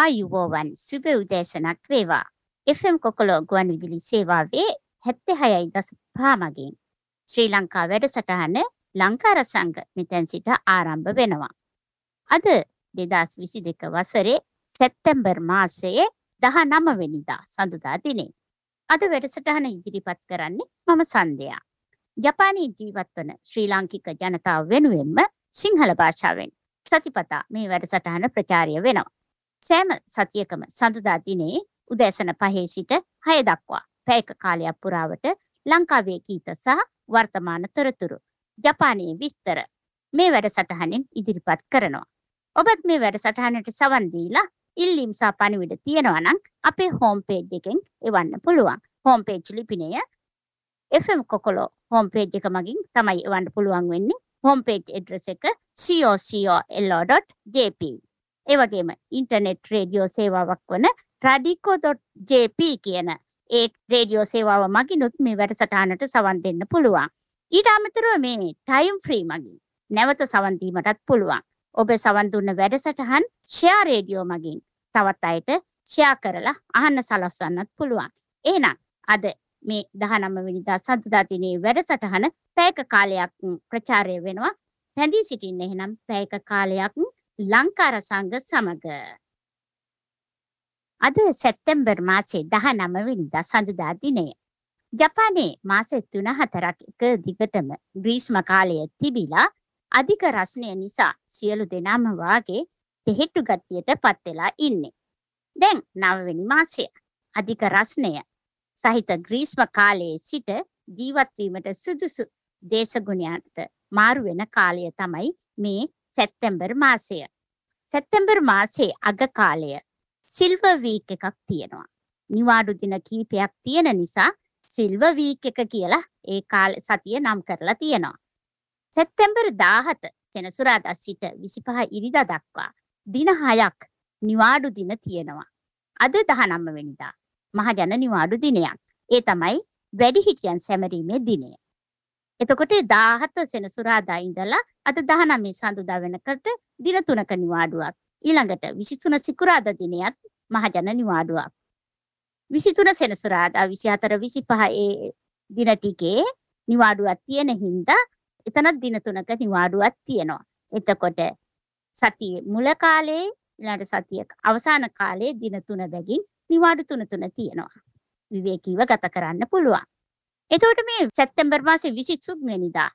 ආයුබෝවන් සුබ උදෑසනක් වේවා. FM කොකොලෝ ගුවන් විදුලි සේවාවේ 76.5 මගින් ශ්‍රී ලංකා වැඩසටහන ලංකාර සංඝ මෙතෙන් සිට ආරම්භ වෙනවා. අද 2022 වසරේ සැප්තැම්බර් මාසයේ 19 වෙනිදා සඳුදා දිනේ. අද වැඩසටහන ඉදිරිපත් කරන්නේ මම සන්ධයා. ජපානයේ ජීවත් වන ශ්‍රී ලාංකික ජනතාව වෙනුවෙන්ම සිංහල භාෂාවෙන් සතිපතා මේ වැඩසටහන ප්‍රචාරය වෙනවා. සෑම සතියකම සඳුදා දිනේ උදෑසන පහේ සිට හය දක්වා පැයක කාලයක් පුරාවට ලංකාවේ ගීත සහ වර්තමාන තොරතුරු ජපානයේ විස්තර මේ වැඩසටහනෙන් ඉදිරිපත් කරනවා. ඔබත් මේ වැඩසටහනට සවන් දීලා ඉල්ලීම් සහ පණිවිඩ තියෙනවා නම් අපේ හෝම් පේජ් එකෙන් එවන්න පුළුවන්. හෝම් පේජ් ලිපිනය FM කොකොලෝ හෝම් පේජ් එක මගින් තමයි එවන්න පුළුවන් වෙන්නේ. හෝම් පේජ් ඇඩ්‍රස් එක cocolo.jp ඒ වගේම ඉන්ටර්නෙට් රේඩියෝ සේවාවක් වන radico.jp කියන ඒ රේඩියෝ සේවාව මගිනුත් මේ වැඩසටහනට සවන් දෙන්න පුළුවන්. ඊට අමතරව මේ ටයිම් ෆ්‍රී මගින් නැවත සවන් දීමටත් පුළුවන්. ඔබ සවන් දුන්න වැඩසටහන් ෂෙයා රේඩියෝ මගින් තවත් අයට ෂෙයා කරලා අහන්න සලස්වන්නත් පුළුවන්. එහෙනම් අද මේ 19 වෙනිදා සඳුදා දිනේ වැඩසටහන පැයක කාලයක් ප්‍රචාරය වෙනවා. රැඳී සිටින්න එහෙනම් පැයක කාලයක් ලංකාර සංඝ සමග අද සැප්තැම්බර් මාසේ 19 වෙනිදා සඳුදා දිනය. ජපානයේ මාස 3-4ක් එක දිගටම ග්‍රීස්ම කාලය තිබිලා අධික රස්නය නිසා සියලු දෙනාම වාගේ තෙහෙට්ටු ගතියට පත් වෙලා ඉන්නේ. දැන් 9 වෙනි මාසය. අධික රස්නය සහිත ග්‍රීස්ම කාලයේ සිට ජීවත් වීමට සුදුසු දේශගුණයන්ට මාරු වෙන කාලය තමයි මේ සැප්තැම්බර් මාසය. සැප්තැම්බර් මාසේ අග කාලය සිල්වර් වීක් එකක් තියෙනවා. නිවාඩු දින කීපයක් තියෙන නිසා සිල්වර් වීක් එක කියලා ඒ කාල සතිය නම් කරලා තියෙනවා. සැප්තැම්බර් 17 සෙනසුරාදා සිට 25 ඉරිදා දක්වා දින 6ක් නිවාඩු දින තියෙනවා. අද 19 වෙනිදා මහජන නිවාඩු දිනයක්. ඒ තමයි වැඩිහිටියන් සැමරීමේ දිනය. එතකොට 17 සෙනසුරාදා ඉඳලා අද 19 සඳුදා වෙනකොට දින 3ක නිවාඩුවක්. ඊළඟට 23 සිකුරාදා දිනයත් මහජන නිවාඩුවක්. 23 සෙනසුරාදා 24 25 ඒ දින ටිකේ නිවාඩුවක් තියෙන හින්දා එතනත් දින තුනක නිවාඩුවක් තියෙනවා. එතකොට සතියේ මුල කාලේ ඊළඟ සතිය අවසාන කාලේ දින තුන බැගින් නිවාඩු තුන තුන තියෙනවා. විවේකීව ගත කරන්න පුළුවන්. එතකොට මේ සැප්තැම්බර් මාසේ 23 වෙනිදා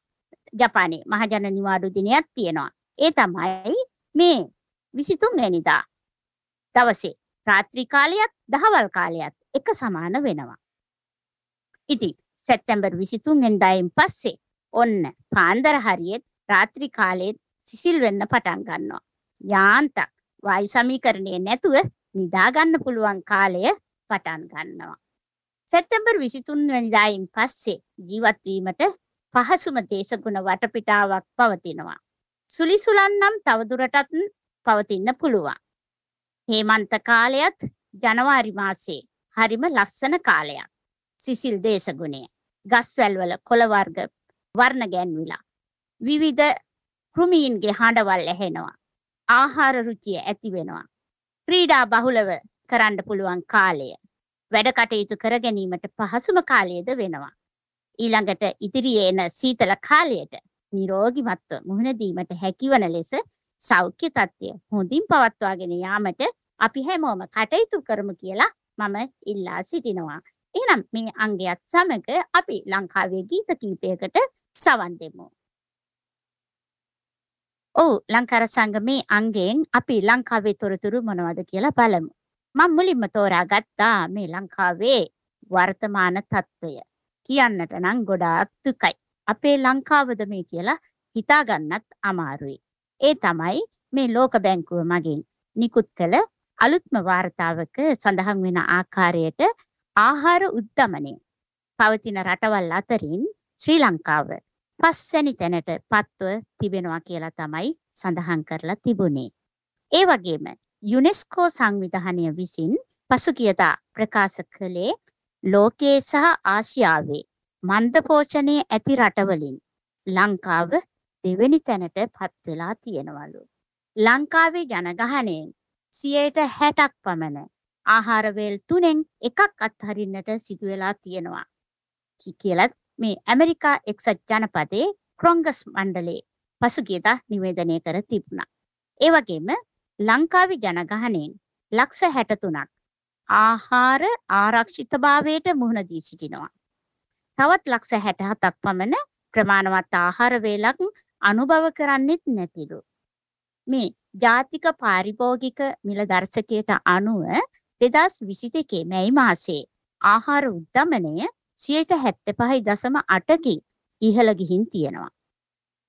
ජපානයේ මහජන නිවාඩු දිනයක් තියෙනවා. ඒ තමයි මේ 23 වෙනිදා දවසේ රාත්‍රී කාලයත් දහවල් කාලයත් එක සමාන වෙනවා. ඉතින් සැප්තැම්බර් 23 වෙනිදායින් පස්සේ ඔන්න පාන්දර හරියෙත් රාත්‍රී කාලෙත් සිසිල් වෙන්න පටන් ගන්නවා. යාන්තම් වායු සමීකරණය නැතුව නිදා ගන්න පුළුවන් කාලය පටන් ගන්නවා. සැප්තැම්බර් 23 වෙනිදායින් පස්සේ ජීවත් වීමට පහසුම දේශගුණ වටපිටාවක් පවතිනවා. සුලිසුලන් නම් තවදුරටත් පවතින්න පුළුවන්. හේමන්ත කාලයත් ජනවාරි මාසේ හරිම ලස්සන කාලයක්. සිසිල් දේශගුණය. ගස්වැල් වල කොළ වර්ග වර්ණ ගැන්විලා. විවිධ කෘමීන්ගේ හඬවල් ඇහෙනවා. ආහාර රුචිය ඇති වෙනවා. ක්‍රීඩා බහුලව කරන්න පුළුවන් කාලය. වැඩ කටයුතු කර ගැනීමට පහසුම කාලයද වෙනවා. ඊළඟට ඉදිරියේ එන සීතල කාලයට නිරෝගිමත්ව මුහුණ දීමට හැකිවන ලෙස සෞඛ්‍ය තත්ත්වය හොඳින් පවත්වාගෙන යාමට අපි හැමෝම කටයුතු කරමු කියලා මම ඉල්ලා සිටිනවා. එහෙනම් මේ අංගයත් සමග අපි ලංකාවේ ගීත කීපයකට සවන් දෙමු. ඔව් ලංකාර සංගමේ අංගයෙන් අපි ලංකාවේ තොරතුරු මොනවද කියලා බලමු. මම මුලින්ම තෝරාගත්තා මේ ලංකාවේ වර්තමාන තත්ත්වය. කියන්නට නම් ගොඩාක් දුකයි. අපේ ලංකාවද මේ කියලා හිතා ගන්නත් අමාරුයි. ඒ තමයි මේ ලෝක බැංකුව මගින් නිකුත් කළ අලුත්ම වාර්තාවක සඳහන් වෙන ආකාරයට ආහාර උද්දමනය පවතින රටවල් අතරින් ශ්‍රී ලංකාව පස්වැනි තැනට පත්ව තිබෙනවා කියලා තමයි සඳහන් කරලා තිබුණේ. ඒ වගේම යුනෙස්කෝ සංවිධානය විසින් පසුගියදා ප්‍රකාශ කළේ ලෝකයේ සහ ආසියාවේ මන්ද පෝෂණය ඇති රටවලින් ලංකාව දෙවෙනි තැනට පත් වෙලා තියෙනවලු. ලංකාවේ ජනගහනයෙන් සියයට හැටක් පමණ ආහාරවේල් තුනෙන් එකක් අත්හරින්නට සිදු වෙලා තියෙනවා කියලත් මේ ඇමරිකා එක්සත් ජනපදයේ ක්‍රොංගස් මණ්ඩලේ පසුගියදා නිවේදනය කර තිබුණා. ඒ වගේම ලංකාවේ ජනගහනයෙන් ලක්ෂ 63ක් ආහාර ආරක්ෂිතභාවයට මුහුණ දී සිටිනවා. තවත් ලක්ෂ 67ක් පමණ ප්‍රමාණවත් ආහාර වේලක් අනුභව කරන්නෙත් නැතිලු. මේ ජාතික පාරිභෝගික මිල දර්ශකයට අනුව 2022 මැයි මාසයේ ආහාර උද්දමනය 75.8කින් ඉහළ ගිහින් තියෙනවා.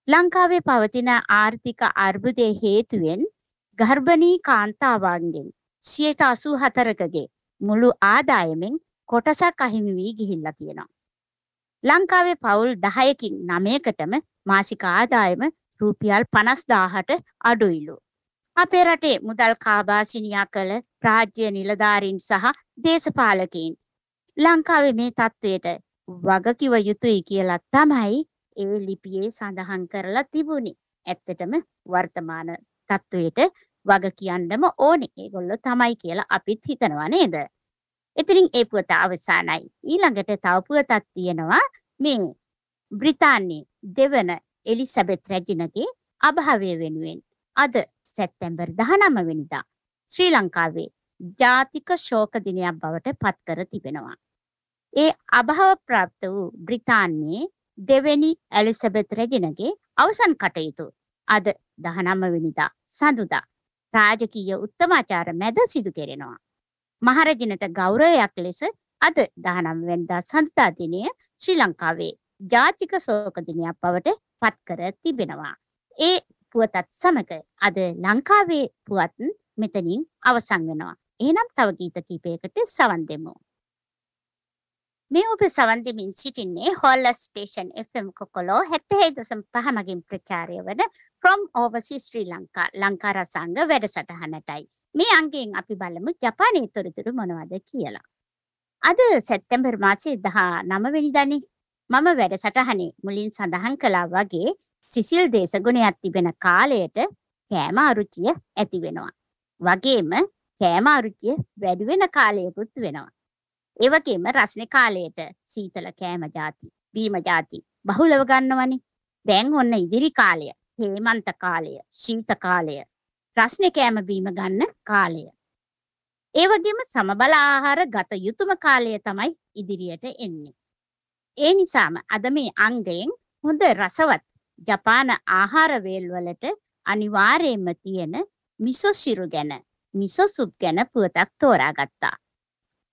ලංකාවේ පවතින ආර්ථික අර්බුදය හේතුවෙන් ගර්භණී කාන්තාවන්ගෙන් 84කගේ මුළු ආදායමෙන් කොටසක් අහිමි වී ගිහිල්ලා තියෙනවා. ලංකාවේ පවුල් 10කින් 9කටම මාසික ආදායම රුපියල් 50000ට අඩුයිලු. අපේ රටේ මුදල් කාබාසිනියා කළ රාජ්‍ය නිලධාරීන් සහ දේශපාලකයින් ලංකාවේ මේ තත්ත්වයට වගකිව යුතුයි කියලා තමයි ඒ ලිපියේ සඳහන් කරලා තිබුණේ. ඇත්තටම වර්තමාන තත්ත්වයට වග කියන්නම ඕනේ. ඒගොල්ලෝ තමයි කියලා අපිත් හිතනවා නේද? එතනින් ඒ පුවත අවසానයි. ඊළඟට තව පුවතක් තියෙනවා මේ බ්‍රිතාන්‍යයේ දෙවන එලිසබෙත් රැජිනගේ අභාවය වෙනුවෙන් අද සැප්තැම්බර් 19 වෙනිදා ශ්‍රී ලංකාවේ ජාතික ශෝක දිනයක් බවට පත් කර තිබෙනවා. ඒ අභාව ප්‍රාප්ත වූ බ්‍රිතාන්‍යයේ දෙවැනි එලිසබෙත් රැජිනගේ අවසන් කටයුතු අද 19 වෙනිදා සඳුදා රාජකීය උත්තමාචාර මැද සිදු කෙරෙනවා. මහරජනට ගෞරවයක් ලෙස අද 19 වෙනිදා සඳුදා දිනය ශ්‍රී ලංකාවේ ජාතික ශෝක දිනයක් බවට පත් කර තිබෙනවා. ඒ පුවතත් සමග අද ලංකාවේ පුවත් මෙතනින් අවසන් වෙනවා. එහෙනම් තව ගීත කීපයකට සවන් දෙමු. මේ ඔබ සවන් දෙමින් සිටින්නේ හොල්ල ස්ටේෂන් FM කොකොලෝ 76.5 මගින් ප්‍රචාරය වන from overseas ශ්‍රී ලංකා ලංකා රසංග වැඩසටහනටයි. මේ අංගයෙන් අපි බලමු ජපානයේ තොරතුරු මොනවද කියලා. අද සැප්තැම්බර් මාසයේ 19 වෙනිදානේ මම වැඩසටහනේ මුලින් සඳහන් කළා වගේ සිසිල් දේශගුණයක් තිබෙන කාලයට කෑම අරුචිය ඇති වෙනවා. වගේම කෑම අරුචිය වැඩි වෙන කාලයකුත් වෙනවා. ඒ වගේම රස්නේ කාලයට සීතල කෑම ಜಾති, බීම ಜಾති බහුලව ගන්නවනේ. දැන් ඔන්න ඉදිරි කාලය, හේමන්ත කාලය, ශීත කාලය, රස්නේ කෑම බීම ගන්න කාලය. ඒ වගේම සමබල ආහාර ගත යුතුම කාලය තමයි ඉදිරියට එන්නේ. ඒ නිසාම අද මේ අංගයෙන් හොඳ රසවත් ජපාන ආහාර වේල් වලට අනිවාර්යයෙන්ම තියෙන මිසෝ ශිරු ගැන මිසෝ සුප් ගැන පුවතක් තෝරාගත්තා.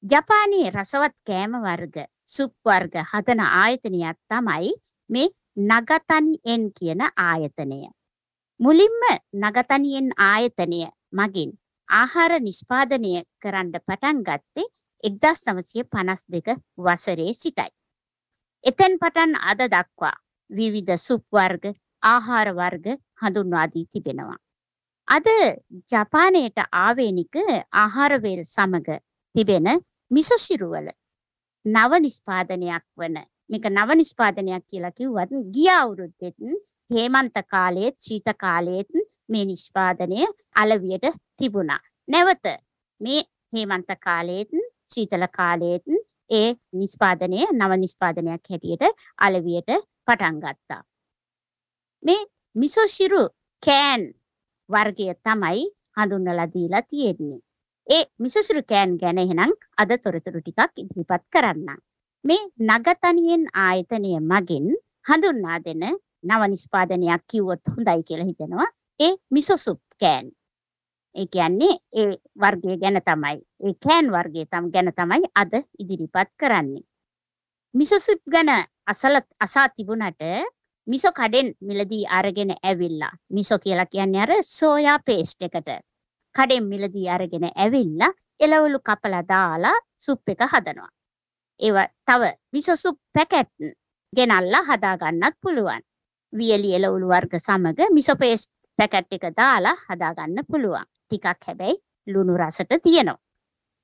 ජපානයේ රසවත් කෑම වර්ග සුප් වර්ග හදන ආයතනයක් තමයි මේ නගතනිඑන් කියන ආයතනය. මුලින්ම නගතනිඑන් ආයතනය මගින් ආහාර නිෂ්පාදනය කරන්න පටන් ගත්තේ 1952 වසරේ සිටයි. එතෙන් පටන් අද දක්වා විවිධ සුප් වර්ග ආහාර වර්ග හඳුන්වා දී තිබෙනවා. අද ජපානයට ආවේනික ආහාර වේල් සමග තිබෙන මිසොසිරුවල නව නිෂ්පාදනයක් වන මේක නව නිෂ්පාදනයක් කියලා කිව්වත් ගිය අවුරුද්දෙත් හේමන්ත කාලයේත් ශීත කාලයේත් මේ නිෂ්පාදනය අලවියට තිබුණා. නැවත මේ හේමන්ත කාලයේත් සීතල කාලයේත් ඒ නිෂ්පාදනය නව නිෂ්පාදනයක් හැටියට අලවියට පටන් ගත්තා. මේ මිසොසිරු කෑන් වර්ගය තමයි හඳුන්වලා දීලා තියෙන්නේ. ඒ මිසොසිරු කෑන් ගැන එහෙනම් අද තොරතුරු ටිකක් ඉදිරිපත් කරන්නම්. මේ නගතනියෙන් ආයතනය මගින් හඳුන්වා දෙන නව නිෂ්පාදනයක් කිව්වොත් හොඳයි කියලා හිතෙනවා. ඒ මිසොසුප් කෑන්. ඒ කියන්නේ ඒ වර්ගය ගැන තමයි. ඒ කෑන් වර්ගය තම ගැන තමයි අද ඉදිරිපත් කරන්නේ. මිසොසුප් ගැන අසල අසා තිබුණට මිසෝ කඩෙන් මිලදී අරගෙන ඇවිල්ලා. මිසෝ කියලා කියන්නේ අර සෝයා පේස්ට් එකට. කඩෙන් මිලදී අරගෙන ඇවිල්ලා එළවලු කපලා දාලා සුප් එක හදනවා. ඒවා තව මිසෝ සුප් පැකට් ගෙනල්ලා හදා ගන්නත් පුළුවන්. වියලි එළවලු වර්ග සමග මිසෝ පේස්ට් පැකට් එක දාලා හදා ගන්න පුළුවන්. ටිකක් හැබැයි ලුණු රසට තියෙනවා.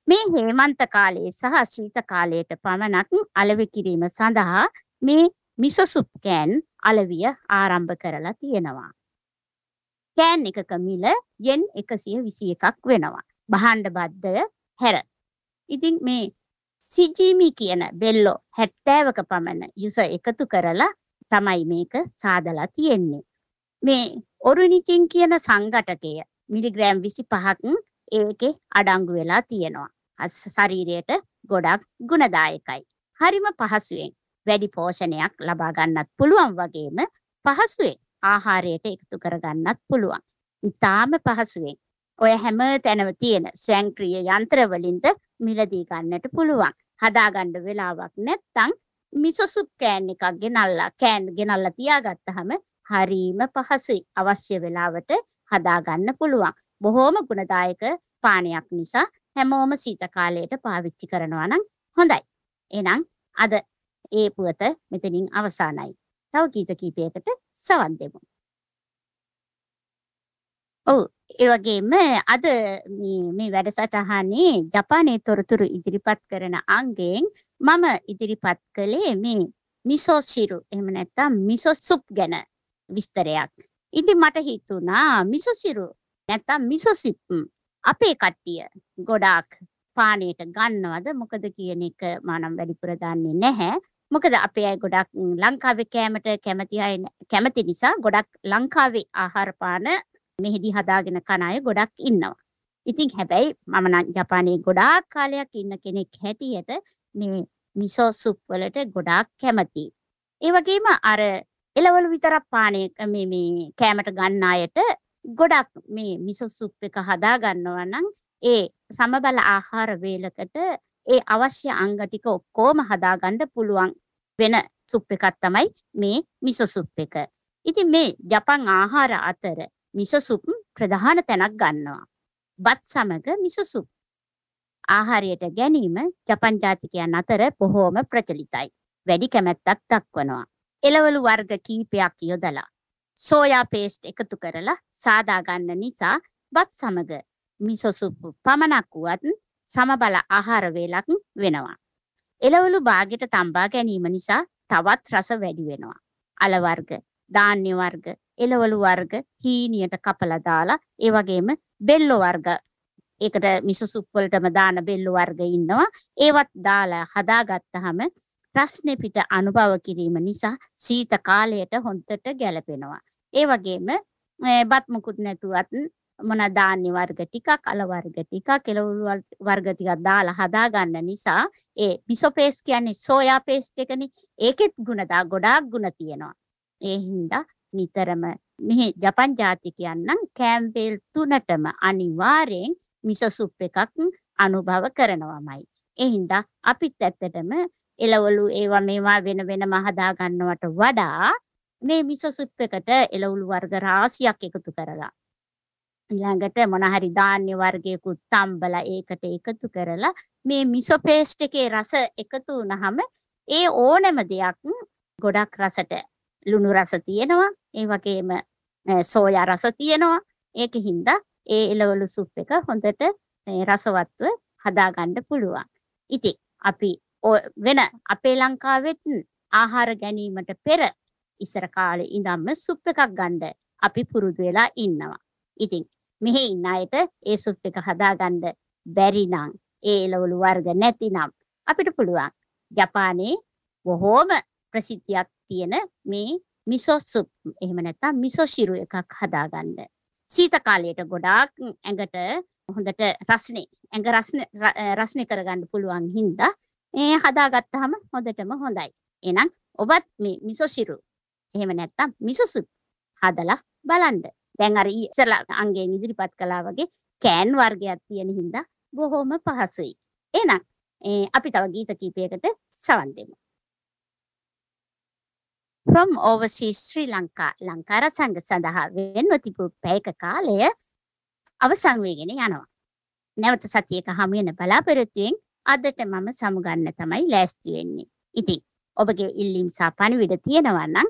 මේ හේමන්ත කාලයේ සහ ශීත කාලයට පමණක් අලෙවි කිරීම සඳහා මේ මිසෝ සුප් කෑන් අලවිය ආරම්භ කරලා තියෙනවා. කෑන් එකක මිල යෙන් 121ක් වෙනවා. භාණ්ඩ බද්ධය හැර. ඉතින් මේ සිජීමි කියන බෙල්ලෝ 70ක පමණ යුස එකතු කරලා තමයි මේක සාදලා තියෙන්නේ. මේ ඔරුනිචින් කියන සංඝටකය මිලිග්‍රෑම් 25ක් ඒකේ අඩංගු වෙලා තියෙනවා. ශරීරයට ගොඩක් ගුණදායකයි. හරිම පහසුවෙන් වැඩි පෝෂණයක් ලබා ගන්නත් පුළුවන් වගේම පහසුවෙන් ආහාරයට එකතු කරගන්නත් පුළුවන්. ඉතාම පහසුවෙන් ඔය හැම තැනම තියෙන ස්වයංක්‍රීය යන්ත්‍ර වලින්ද මිලදී ගන්නට පුළුවන්. හදාගන්න වෙලාවක් නැත්තම් මිසෝ සුප් කෑන් එකක් ගෙනල්ලා කෑන් ගෙනල්ලා තියාගත්තාම හරීම පහසුයි. අවශ්‍ය වෙලාවට හදාගන්න පුළුවන්. බොහෝම ගුණදායක පානයක් නිසා හැමෝම සීත කාලයට පාවිච්චි කරනවා නම් හොඳයි. එහෙනම් අද ඒ පුවත මෙතනින් අවසానයි. තව ගීත කීපයකට සවන් දෙමු. ඔව් ඒ වගේම අද මේ මේ වැඩසටහනේ ජපානයේ තොරතුරු ඉදිරිපත් කරන අංගයෙන් මම ඉදිරිපත් කළේ මේ මිසෝ සිරු එහෙම නැත්නම් මිසෝ සුප් ගැන විස්තරයක්. ඉතින් මට හිතුණා මිසෝ සිරු නැත්නම් මිසෝ සිප් අපේ කට්ටිය ගොඩාක් පානයට ගන්නවද මොකද කියන එක මනම් වැඩිපුර දන්නේ නැහැ. මොකද අපේ අය ගොඩක් ලංකාවේ කෑමට කැමති අය කැමති නිසා ගොඩක් ලංකාවේ ආහාර පාන මෙහිදී හදාගෙන කන අය ගොඩක් ඉන්නවා. ඉතින් හැබැයි මම නම් ජපානයේ ගොඩාක් කාලයක් ඉන්න කෙනෙක් හැටියට මේ මිසෝ සුප් වලට ගොඩාක් කැමතියි. ඒ වගේම අර එළවලු විතරක් පානය මේ මේ කෑමට ගන්න අයට ගොඩක් මේ මිසෝ සුප් එක හදා ගන්නවා නම් ඒ සමබල ආහාර වේලකට ඒ අවශ්‍ය අංග ටික ඔක්කොම හදාගන්න පුළුවන් වෙන සුප් එකක් තමයි මේ මිසෝ සුප් එක. ඉතින් මේ ජපන් ආහාර අතර මිසෝ සුප් ප්‍රධාන තැනක් ගන්නවා. බත් සමග මිසෝ සුප් ආහාරයට ගැනීම ජපන් ජාතිකයන් අතර බොහෝම ප්‍රචලිතයි. වැඩි කැමැත්තක් දක්වනවා. එළවලු වර්ග කීපයක් යොදලා සෝයා පේස්ට් එකතු කරලා සාදා ගන්න නිසා බත් සමග මිසෝ සුප් පමණක් වුවත් සමබල ආහාර වේලක් වෙනවා. එළවලු බාගෙට තම්බා ගැනීම නිසා තවත් රස වැඩි වෙනවා. අල වර්ග, ධාන්‍ය වර්ග, එළවලු වර්ග හීනියට කපලා දාලා ඒ වගේම බෙල්ලෝ වර්ග. ඒකට මිසසුප් වලටම දාන බෙල්ලෝ වර්ග ඉන්නවා. ඒවත් දාලා හදාගත්තාම ප්‍රශ්නේ පිට අනුභව කිරීම නිසා සීත කාලයට හොඳට ගැලපෙනවා. ඒ වගේම බත් මුකුත් නැතුවත් මොන ධාන්‍ය වර්ග ටිකක් අල වර්ග ටිකක් කෙලවලු වර්ග ටිකක් දාලා හදා ගන්න නිසා ඒ මිසෝ පේස්ට් කියන්නේ සෝයා පේස්ට් එකනේ. ඒකෙත් ගුණ දා ගොඩාක් ගුණ තියෙනවා. ඒ හින්දා නිතරම. මෙහි ජපන් ජාතිකයන් නම් කැම්පේල් තුනටම අනිවාර්යෙන් මිසෝ සුප් එකක් අනුභව කරනවමයි. ඒ හින්දා අපිත් ඇත්තටම එළවලු ඒවා මේවා වෙන වෙනම හදා ගන්නවට වඩා මේ මිසෝ සුප් එකට එළවලු වර්ග රාශියක් එකතු කරලා ඊළඟට මොන හරි ධාන්‍ය වර්ගයකුත් තම්බලා ඒකට එකතු කරලා මේ මිසෝ පේස්ට් එකේ රස එකතු වුනහම ඒ ඕනෑම දෙයක් ගොඩක් රසට ලුණු රස තියෙනවා ඒ වගේම සෝයා රස තියෙනවා ඒකින්ද ඒ එළවලු සුප් එක හොඳට රසවත්ව හදාගන්න පුළුවන්. ඉතින් අපි වෙන අපේ ලංකාවෙත් ආහාර ගැනීමට පෙර ඉස්සර කාලේ ඉඳන්ම සුප් එකක් ගන්න අපි පුරුදු වෙලා ඉන්නවා. ඉතින් මෙහි ඉන්න අයට ඒ සුප් එක හදාගන්න බැරි නම් ඒ එළවලු වර්ග නැතිනම් අපිට පුළුවන් ජපානයේ බොහෝම ප්‍රසිද්ධියක් තියෙන මේ මිසෝ සුප් එහෙම නැත්නම් මිසෝ ශිරු එකක් හදාගන්න. සීත කාලයට ගොඩාක් ඇඟට හොඳට රස්නේ ඇඟ රස්නේ රස්නේ කරගන්න පුළුවන් හින්දා ඒ හදාගත්තාම හොඳටම හොඳයි. එහෙනම් ඔබත් මේ මිසෝ ශිරු එහෙම නැත්නම් මිසෝ සුප් හදලා බලන්න. දැන් අර ඉස්සලා අංගයෙන් ඉදිරිපත් කළා වගේ කෑන් වර්ගයක් තියෙන හින්දා බොහොම පහසුයි. එහෙනම් අපි තව ගීත කීපයකට සවන් දෙමු. From overseas ශ්‍රී ලංකා ලංකා රසංග සඳහා වෙන්ව තිබූ පැයක කාලය අවසන් වෙගෙන යනවා. නැවත සතියක හමු වෙන බලාපොරොත්තුවෙන් අදට මම සමුගන්න තමයි ලෑස්ති වෙන්නේ. ඉතින් ඔබගේ ඉල්ලීම් සහ පණිවිඩ තියෙනවා නම්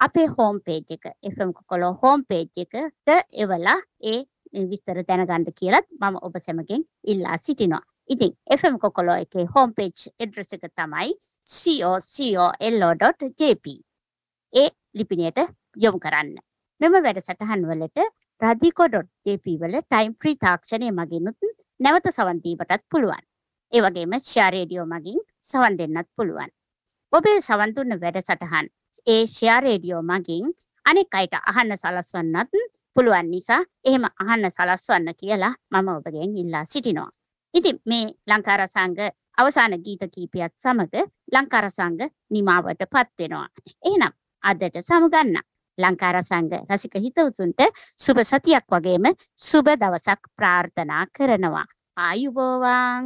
අපේ හෝම් පේජ් එක FM කොකොලෝ හෝම් පේජ් එකට එවලා ඒ විස්තර දැනගන්න කියලත් මම ඔබ සැමගෙන් ඉල්ලා සිටිනවා. ඉතින් FM කොකොලෝ එකේ හෝම් පේජ් ඇඩ්‍රස් එක තමයි cocolo.jp. ඒ ලිපිනයට යොමු කරන්න. මෙම වැඩසටහන් වලට රදිකෝ.jp වල ටයිම් ෆ්‍රී තාක්ෂණය මගිනුත් නැවත සවන් දීමටත් පුළුවන්. ඒ වගේම ෂෙයා රේඩියෝ මගින් සවන් දෙන්නත් පුළුවන්. ඔබේ සවන් දුන්න වැඩසටහන් ඒ ෂෙයා රේඩියෝ මගින් අනෙක් අයට අහන්න සලස්වන්නත් පුළුවන් නිසා එහෙම අහන්න සලස්වන්න කියලා මම ඔබගෙන් ඉල්ලා සිටිනවා. ඉතින් මේ ලංකාරසංග අවසාන ගීත කීපයත් සමග ලංකාරසංග නිමාවට පත් වෙනවා. එහෙනම් අදට සමුගන්න. ලංකාරසංග රසික හිතවතුන්ට සුබ සතියක් වගේම සුබ දවසක් ප්‍රාර්ථනා කරනවා. ආයුබෝවන්